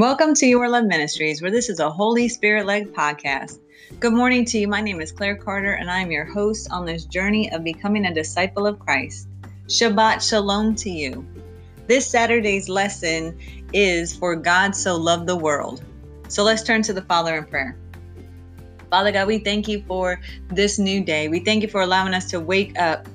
Welcome to Your Love Ministries, where this is a Holy Spirit led podcast. Good morning to you. My name is Claire Carter, and I am your host on this journey of becoming a disciple of Christ. Shabbat Shalom to you. This Saturday's lesson is For God So Loved the World. So let's turn to the Father in prayer. Father God, we thank you for this new day. We thank you for allowing us to wake up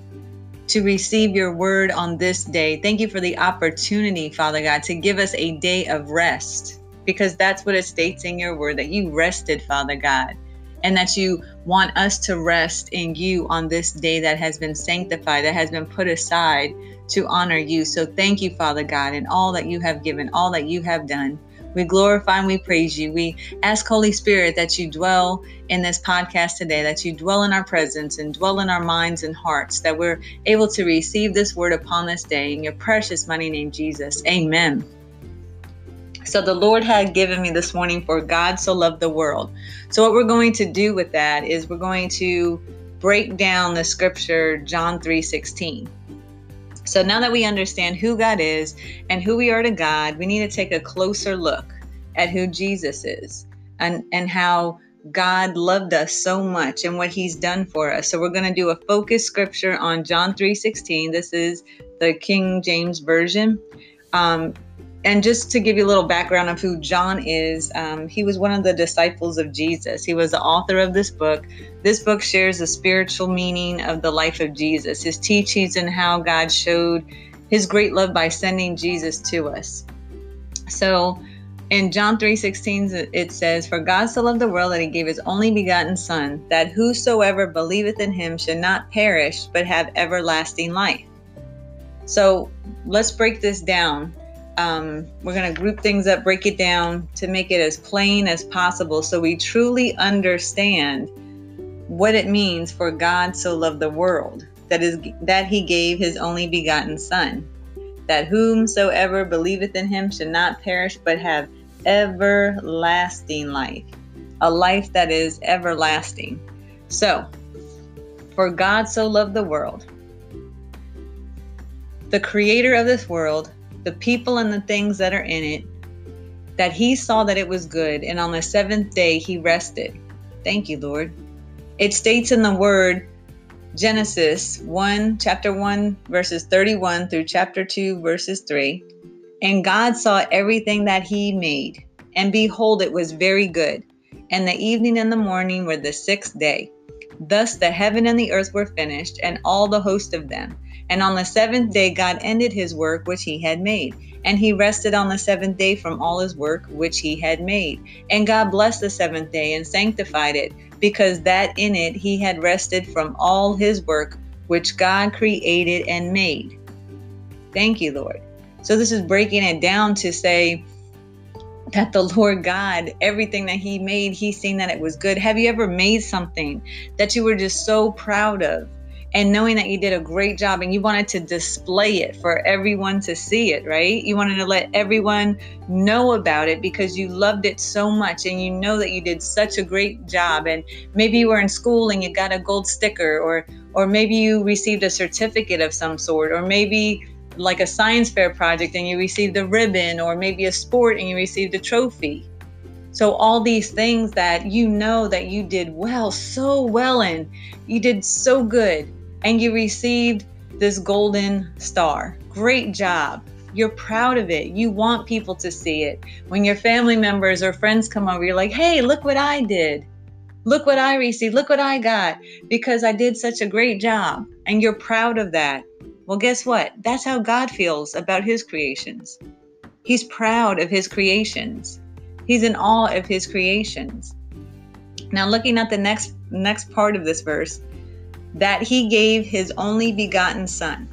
to receive your word on this day. Thank you for the opportunity, Father God, to give us a day of rest because that's what it states in your word that you rested, Father God, and that you want us to rest in you on this day that has been sanctified, that has been put aside to honor you. So thank you, Father God, and all that you have given, all that you have done. We glorify and we praise you. We ask, Holy Spirit, that you dwell in this podcast today, that you dwell in our presence and dwell in our minds and hearts, that we're able to receive this word upon this day. In your precious, mighty name, Jesus. Amen. So the Lord had given me this morning for God so loved the world. So what we're going to do with that is we're going to break down the scripture John 3:16. So now that we understand who God is and who we are to God, we need to take a closer look at who Jesus is and, and how God loved us so much and what he's done for us. So we're going to do a focus scripture on John 3:16. This is the King James version. Um, and just to give you a little background of who John is, um, he was one of the disciples of Jesus. He was the author of this book. This book shares the spiritual meaning of the life of Jesus, his teachings, and how God showed his great love by sending Jesus to us. So, in John 3:16 it says for God so loved the world that he gave his only begotten son that whosoever believeth in him should not perish but have everlasting life. So let's break this down um, we're going to group things up, break it down to make it as plain as possible so we truly understand what it means for God so loved the world that is that he gave his only begotten son that whomsoever believeth in him should not perish but have everlasting life a life that is everlasting. So for God so loved the world the creator of this world the people and the things that are in it, that he saw that it was good, and on the seventh day he rested. Thank you, Lord. It states in the word Genesis 1, chapter 1, verses 31 through chapter 2, verses 3. And God saw everything that he made, and behold, it was very good. And the evening and the morning were the sixth day. Thus the heaven and the earth were finished, and all the host of them. And on the seventh day, God ended his work which he had made. And he rested on the seventh day from all his work which he had made. And God blessed the seventh day and sanctified it, because that in it he had rested from all his work which God created and made. Thank you, Lord. So this is breaking it down to say, that the Lord God, everything that He made, He seen that it was good. Have you ever made something that you were just so proud of? And knowing that you did a great job and you wanted to display it for everyone to see it, right? You wanted to let everyone know about it because you loved it so much and you know that you did such a great job and maybe you were in school and you got a gold sticker or or maybe you received a certificate of some sort or maybe like a science fair project and you received a ribbon or maybe a sport and you received a trophy. So all these things that you know that you did well, so well in, you did so good and you received this golden star. Great job. You're proud of it. You want people to see it. When your family members or friends come over, you're like, hey, look what I did. Look what I received. Look what I got because I did such a great job. And you're proud of that. Well, guess what? That's how God feels about his creations. He's proud of his creations. He's in awe of his creations. Now, looking at the next next part of this verse, that he gave his only begotten son.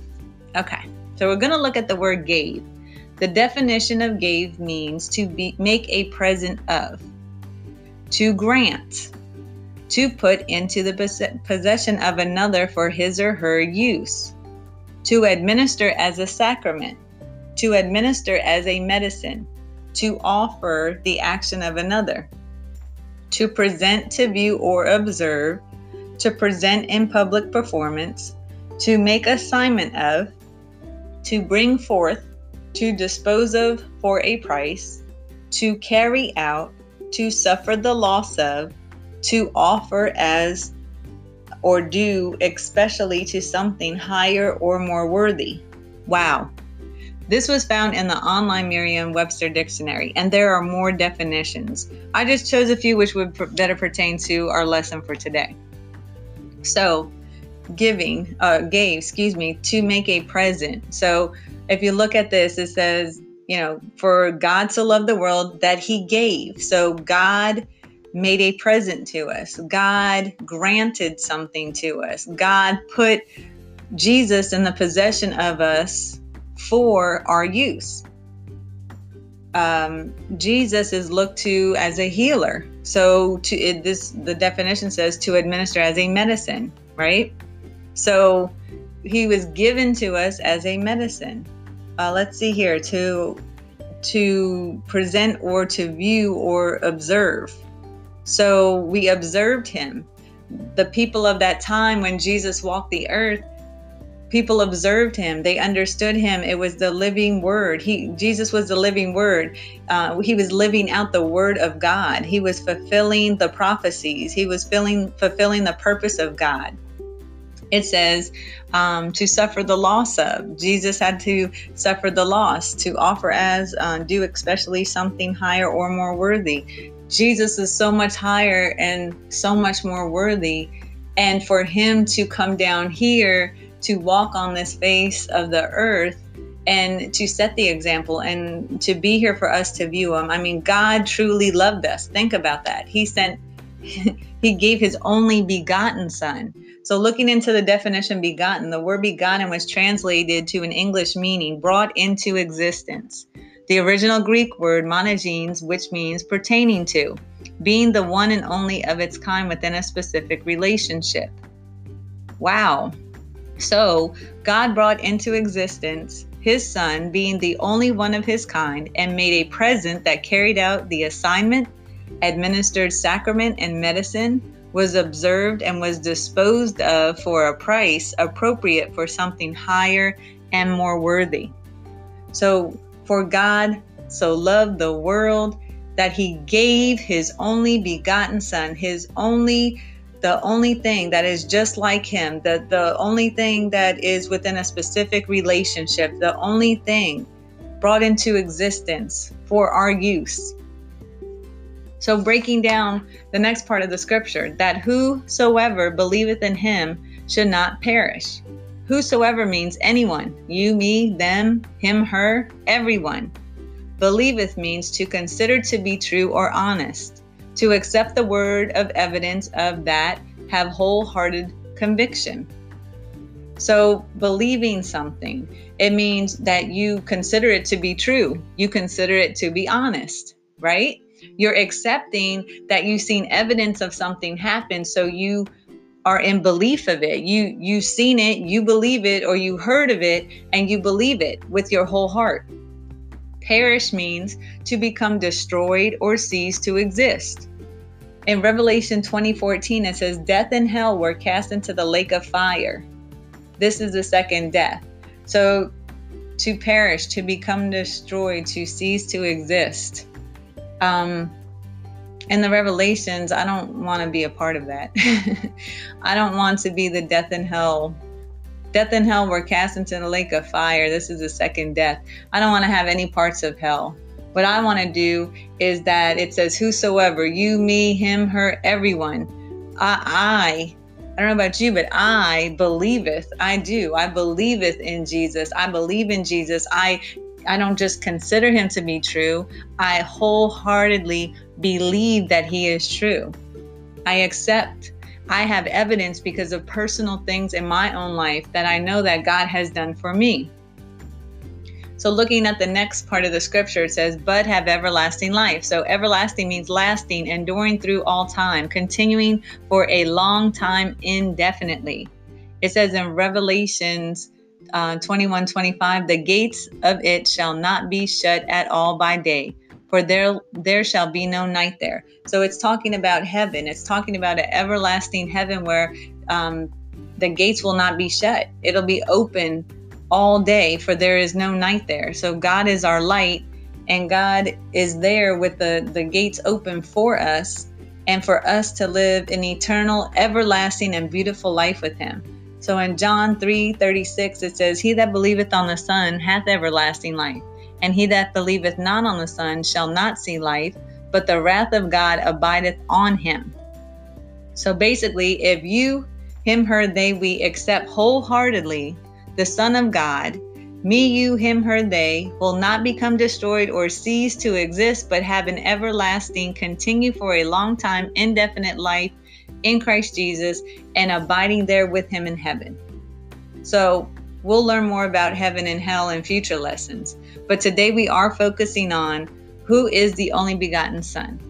Okay, so we're going to look at the word gave. The definition of gave means to be, make a present of, to grant, to put into the possession of another for his or her use, to administer as a sacrament, to administer as a medicine, to offer the action of another, to present to view or observe, to present in public performance, to make assignment of, to bring forth, to dispose of for a price, to carry out, to suffer the loss of, to offer as or do, especially to something higher or more worthy. Wow. This was found in the online Merriam Webster Dictionary, and there are more definitions. I just chose a few which would better pertain to our lesson for today. So, giving, uh, gave, excuse me, to make a present. So, if you look at this, it says, you know, for God so love the world that he gave. So, God made a present to us. God granted something to us. God put Jesus in the possession of us for our use. Um, Jesus is looked to as a healer. So to it, this the definition says to administer as a medicine, right? So he was given to us as a medicine. Uh, let's see here to to present or to view or observe. So we observed him. The people of that time when Jesus walked the earth, people observed him. They understood him. It was the living word. He Jesus was the living word. Uh, he was living out the word of God. He was fulfilling the prophecies. He was filling, fulfilling the purpose of God it says um, to suffer the loss of. Jesus had to suffer the loss to offer as uh, do especially something higher or more worthy. Jesus is so much higher and so much more worthy. And for him to come down here to walk on this face of the earth and to set the example and to be here for us to view him. I mean, God truly loved us. Think about that. He sent, he gave his only begotten son. So, looking into the definition begotten, the word begotten was translated to an English meaning brought into existence. The original Greek word monogenes, which means pertaining to, being the one and only of its kind within a specific relationship. Wow. So, God brought into existence his son, being the only one of his kind, and made a present that carried out the assignment, administered sacrament and medicine, was observed, and was disposed of for a price appropriate for something higher and more worthy. So, for God so loved the world that he gave his only begotten son, his only the only thing that is just like him, the, the only thing that is within a specific relationship, the only thing brought into existence for our use. So, breaking down the next part of the scripture, that whosoever believeth in him should not perish. Whosoever means anyone, you, me, them, him, her, everyone. Believeth means to consider to be true or honest, to accept the word of evidence of that, have wholehearted conviction. So, believing something, it means that you consider it to be true, you consider it to be honest, right? You're accepting that you've seen evidence of something happen, so you are in belief of it. You you've seen it, you believe it, or you heard of it, and you believe it with your whole heart. Perish means to become destroyed or cease to exist. In Revelation 20:14 it says death and hell were cast into the lake of fire. This is the second death. So to perish, to become destroyed, to cease to exist. Um, in the revelations, I don't want to be a part of that. I don't want to be the death and hell. Death and hell were cast into the lake of fire. This is the second death. I don't want to have any parts of hell. What I want to do is that it says, Whosoever, you, me, him, her, everyone. I, I, I don't know about you, but I believeth. I do. I believeth in Jesus. I believe in Jesus. I I don't just consider him to be true, I wholeheartedly believe that he is true. I accept. I have evidence because of personal things in my own life that I know that God has done for me. So, looking at the next part of the scripture, it says, But have everlasting life. So, everlasting means lasting, enduring through all time, continuing for a long time indefinitely. It says in Revelations uh, 21 25 the gates of it shall not be shut at all by day for there there shall be no night there. So it's talking about heaven. It's talking about an everlasting heaven where um, the gates will not be shut. It'll be open all day for there is no night there. So god is our light and God is there with the, the gates open for us and for us to live an eternal, everlasting, and beautiful life with Him. So in John 3 36, it says, He that believeth on the Son hath everlasting life, and he that believeth not on the Son shall not see life, but the wrath of God abideth on him. So basically, if you, him, her, they, we accept wholeheartedly the Son of God, me, you, him, her, they will not become destroyed or cease to exist, but have an everlasting, continue for a long time, indefinite life in Christ Jesus and abiding there with him in heaven. So we'll learn more about heaven and hell in future lessons. But today we are focusing on who is the only begotten Son.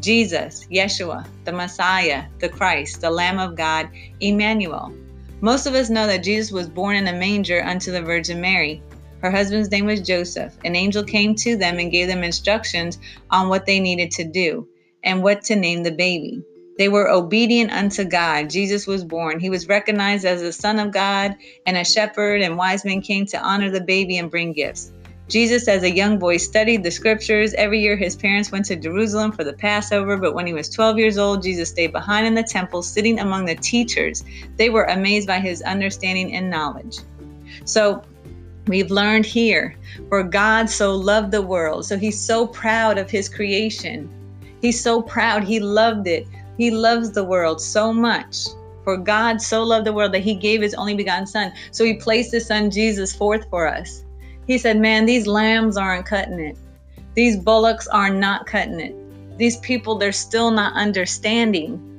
Jesus, Yeshua, the Messiah, the Christ, the Lamb of God, Emmanuel. Most of us know that Jesus was born in a manger unto the Virgin Mary. Her husband's name was Joseph. An angel came to them and gave them instructions on what they needed to do and what to name the baby. They were obedient unto God. Jesus was born. He was recognized as the Son of God, and a shepherd and wise men came to honor the baby and bring gifts. Jesus, as a young boy, studied the scriptures. Every year, his parents went to Jerusalem for the Passover, but when he was 12 years old, Jesus stayed behind in the temple, sitting among the teachers. They were amazed by his understanding and knowledge. So, we've learned here for God so loved the world. So, he's so proud of his creation. He's so proud. He loved it. He loves the world so much. For God so loved the world that he gave his only begotten Son. So, he placed his Son Jesus forth for us. He said, Man, these lambs aren't cutting it. These bullocks are not cutting it. These people, they're still not understanding.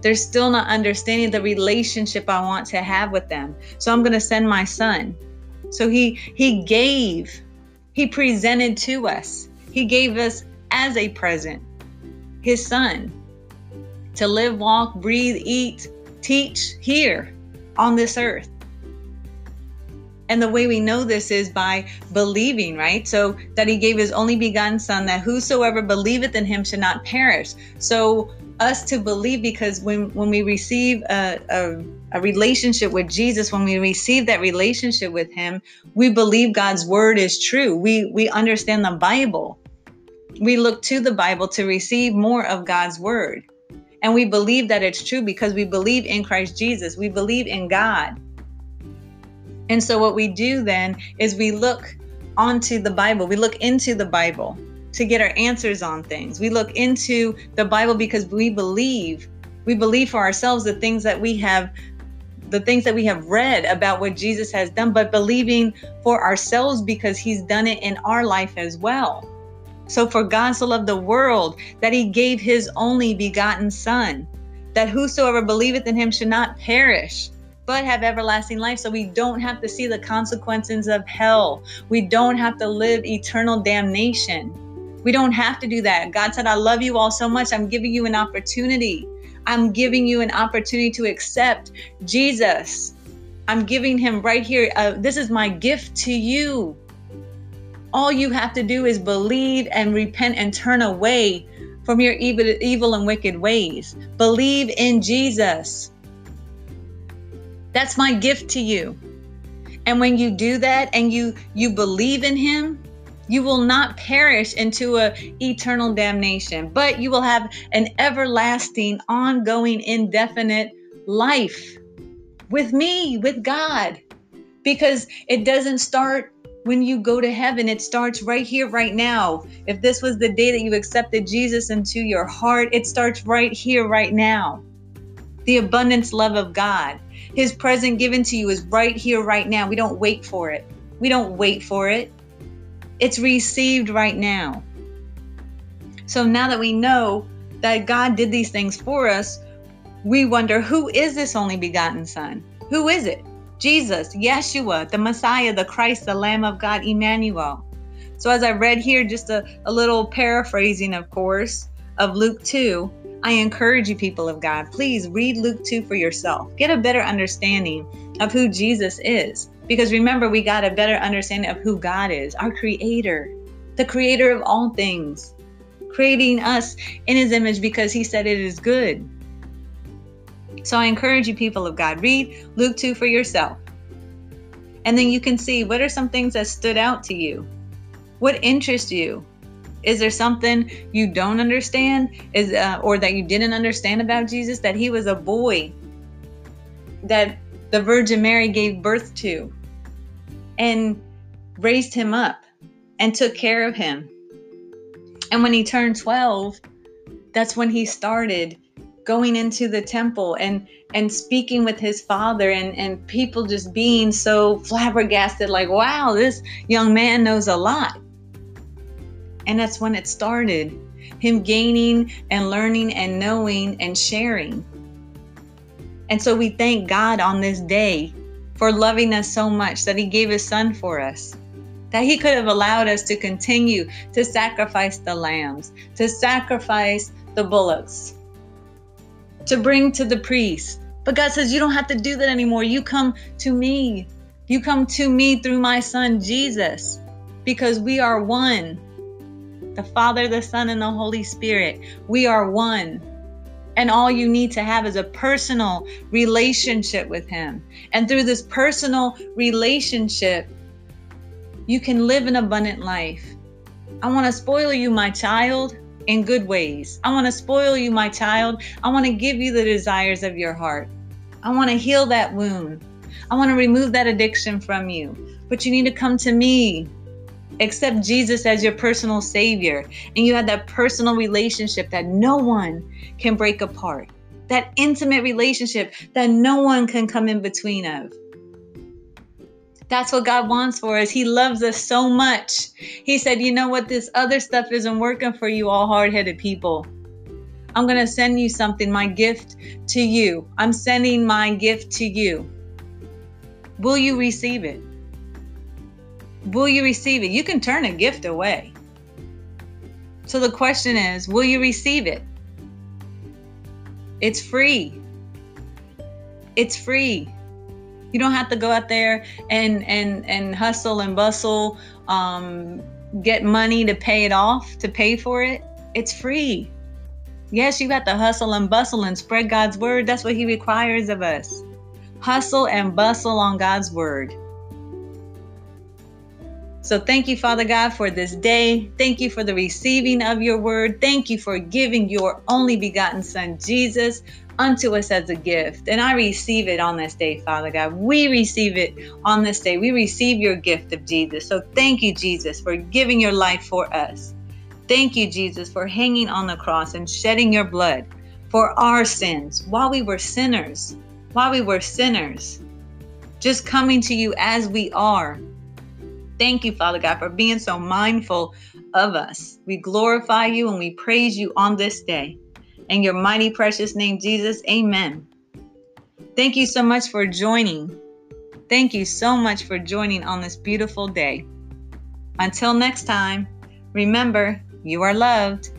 They're still not understanding the relationship I want to have with them. So I'm going to send my son. So he he gave, he presented to us. He gave us as a present his son to live, walk, breathe, eat, teach here on this earth. And the way we know this is by believing, right? So that he gave his only begotten son that whosoever believeth in him should not perish. So us to believe because when when we receive a, a, a, relationship with jesus when we receive that relationship with him we believe god's word is true. We we understand the bible. We look to the bible to receive more of god's word. And we believe that it's true because we believe in christ jesus. We believe in god and so, what we do then is we look onto the Bible, we look into the Bible to get our answers on things. We look into the Bible because we believe, we believe for ourselves the things that we have the things that we have read about what Jesus has done, but believing for ourselves because he's done it in our life as well. So, for God so loved the world that he gave his only begotten Son, that whosoever believeth in him should not perish, but have everlasting life. So we don't have to see the consequences of hell. We don't have to live eternal damnation. We don't have to do that. God said, I love you all so much. I'm giving you an opportunity. I'm giving you an opportunity to accept Jesus. I'm giving him right here. Uh, this is my gift to you. All you have to do is believe and repent and turn away from your evil, evil and wicked ways. Believe in Jesus. That's my gift to you. And when you do that and you you believe in him, you will not perish into a eternal damnation, but you will have an everlasting, ongoing, indefinite life with me, with God. Because it doesn't start when you go to heaven, it starts right here, right now. If this was the day that you accepted Jesus into your heart, it starts right here, right now. The abundance love of God. His present given to you is right here, right now. We don't wait for it. We don't wait for it. It's received right now. So now that we know that God did these things for us, we wonder who is this only begotten Son? Who is it? Jesus, Yeshua, the Messiah, the Christ, the Lamb of God, Emmanuel. So, as I read here, just a, a little paraphrasing, of course, of Luke 2, I encourage you, people of God, please read Luke 2 for yourself. Get a better understanding of who Jesus is. Because remember, we got a better understanding of who God is, our creator, the creator of all things, creating us in his image because he said it is good. So I encourage you, people of God, read Luke 2 for yourself. And then you can see what are some things that stood out to you. What interests you? Is there something you don't understand? Is uh, or that you didn't understand about Jesus? That he was a boy that the Virgin Mary gave birth to and raised him up and took care of him. And when he turned 12, that's when he started going into the temple and and speaking with his father and and people just being so flabbergasted like wow this young man knows a lot and that's when it started him gaining and learning and knowing and sharing and so we thank god on this day for loving us so much that he gave his son for us that he could have allowed us to continue to sacrifice the lambs to sacrifice the bullocks to bring to the priest. But God says, You don't have to do that anymore. You come to me. You come to me through my son, Jesus, because we are one. The Father, the Son, and the Holy Spirit. We are one. And all you need to have is a personal relationship with Him. And through this personal relationship, you can live an abundant life. I want to spoil you, my child in good ways. I want to spoil you, my child. I want to give you the desires of your heart. I want to heal that wound. I want to remove that addiction from you. But you need to come to me. Accept Jesus as your personal Savior. And you have that personal relationship that no one can break apart. That intimate relationship that no one can come in between of. That's what God wants for us. He loves us so much. He said, You know what? This other stuff isn't working for you, all hard headed people. I'm going to send you something, my gift to you. I'm sending my gift to you. Will you receive it? Will you receive it? You can turn a gift away. So the question is, will you receive it? It's free. It's free. You don't have to go out there and and and hustle and bustle, um, get money to pay it off, to pay for it. It's free. Yes, you got to hustle and bustle and spread God's word. That's what He requires of us. Hustle and bustle on God's word. So thank you, Father God, for this day. Thank you for the receiving of your word. Thank you for giving your only begotten Son, Jesus, unto us as a gift. And I receive it on this day, Father God. We receive it on this day. We receive your gift of Jesus. So thank you, Jesus, for giving your life for us. Thank you, Jesus, for hanging on the cross and shedding your blood for our sins while we were sinners, while we were sinners, just coming to you as we are. Thank you, Father God, for being so mindful of us. We glorify you and we praise you on this day. In your mighty, precious name, Jesus, amen. Thank you so much for joining. Thank you so much for joining on this beautiful day. Until next time, remember, you are loved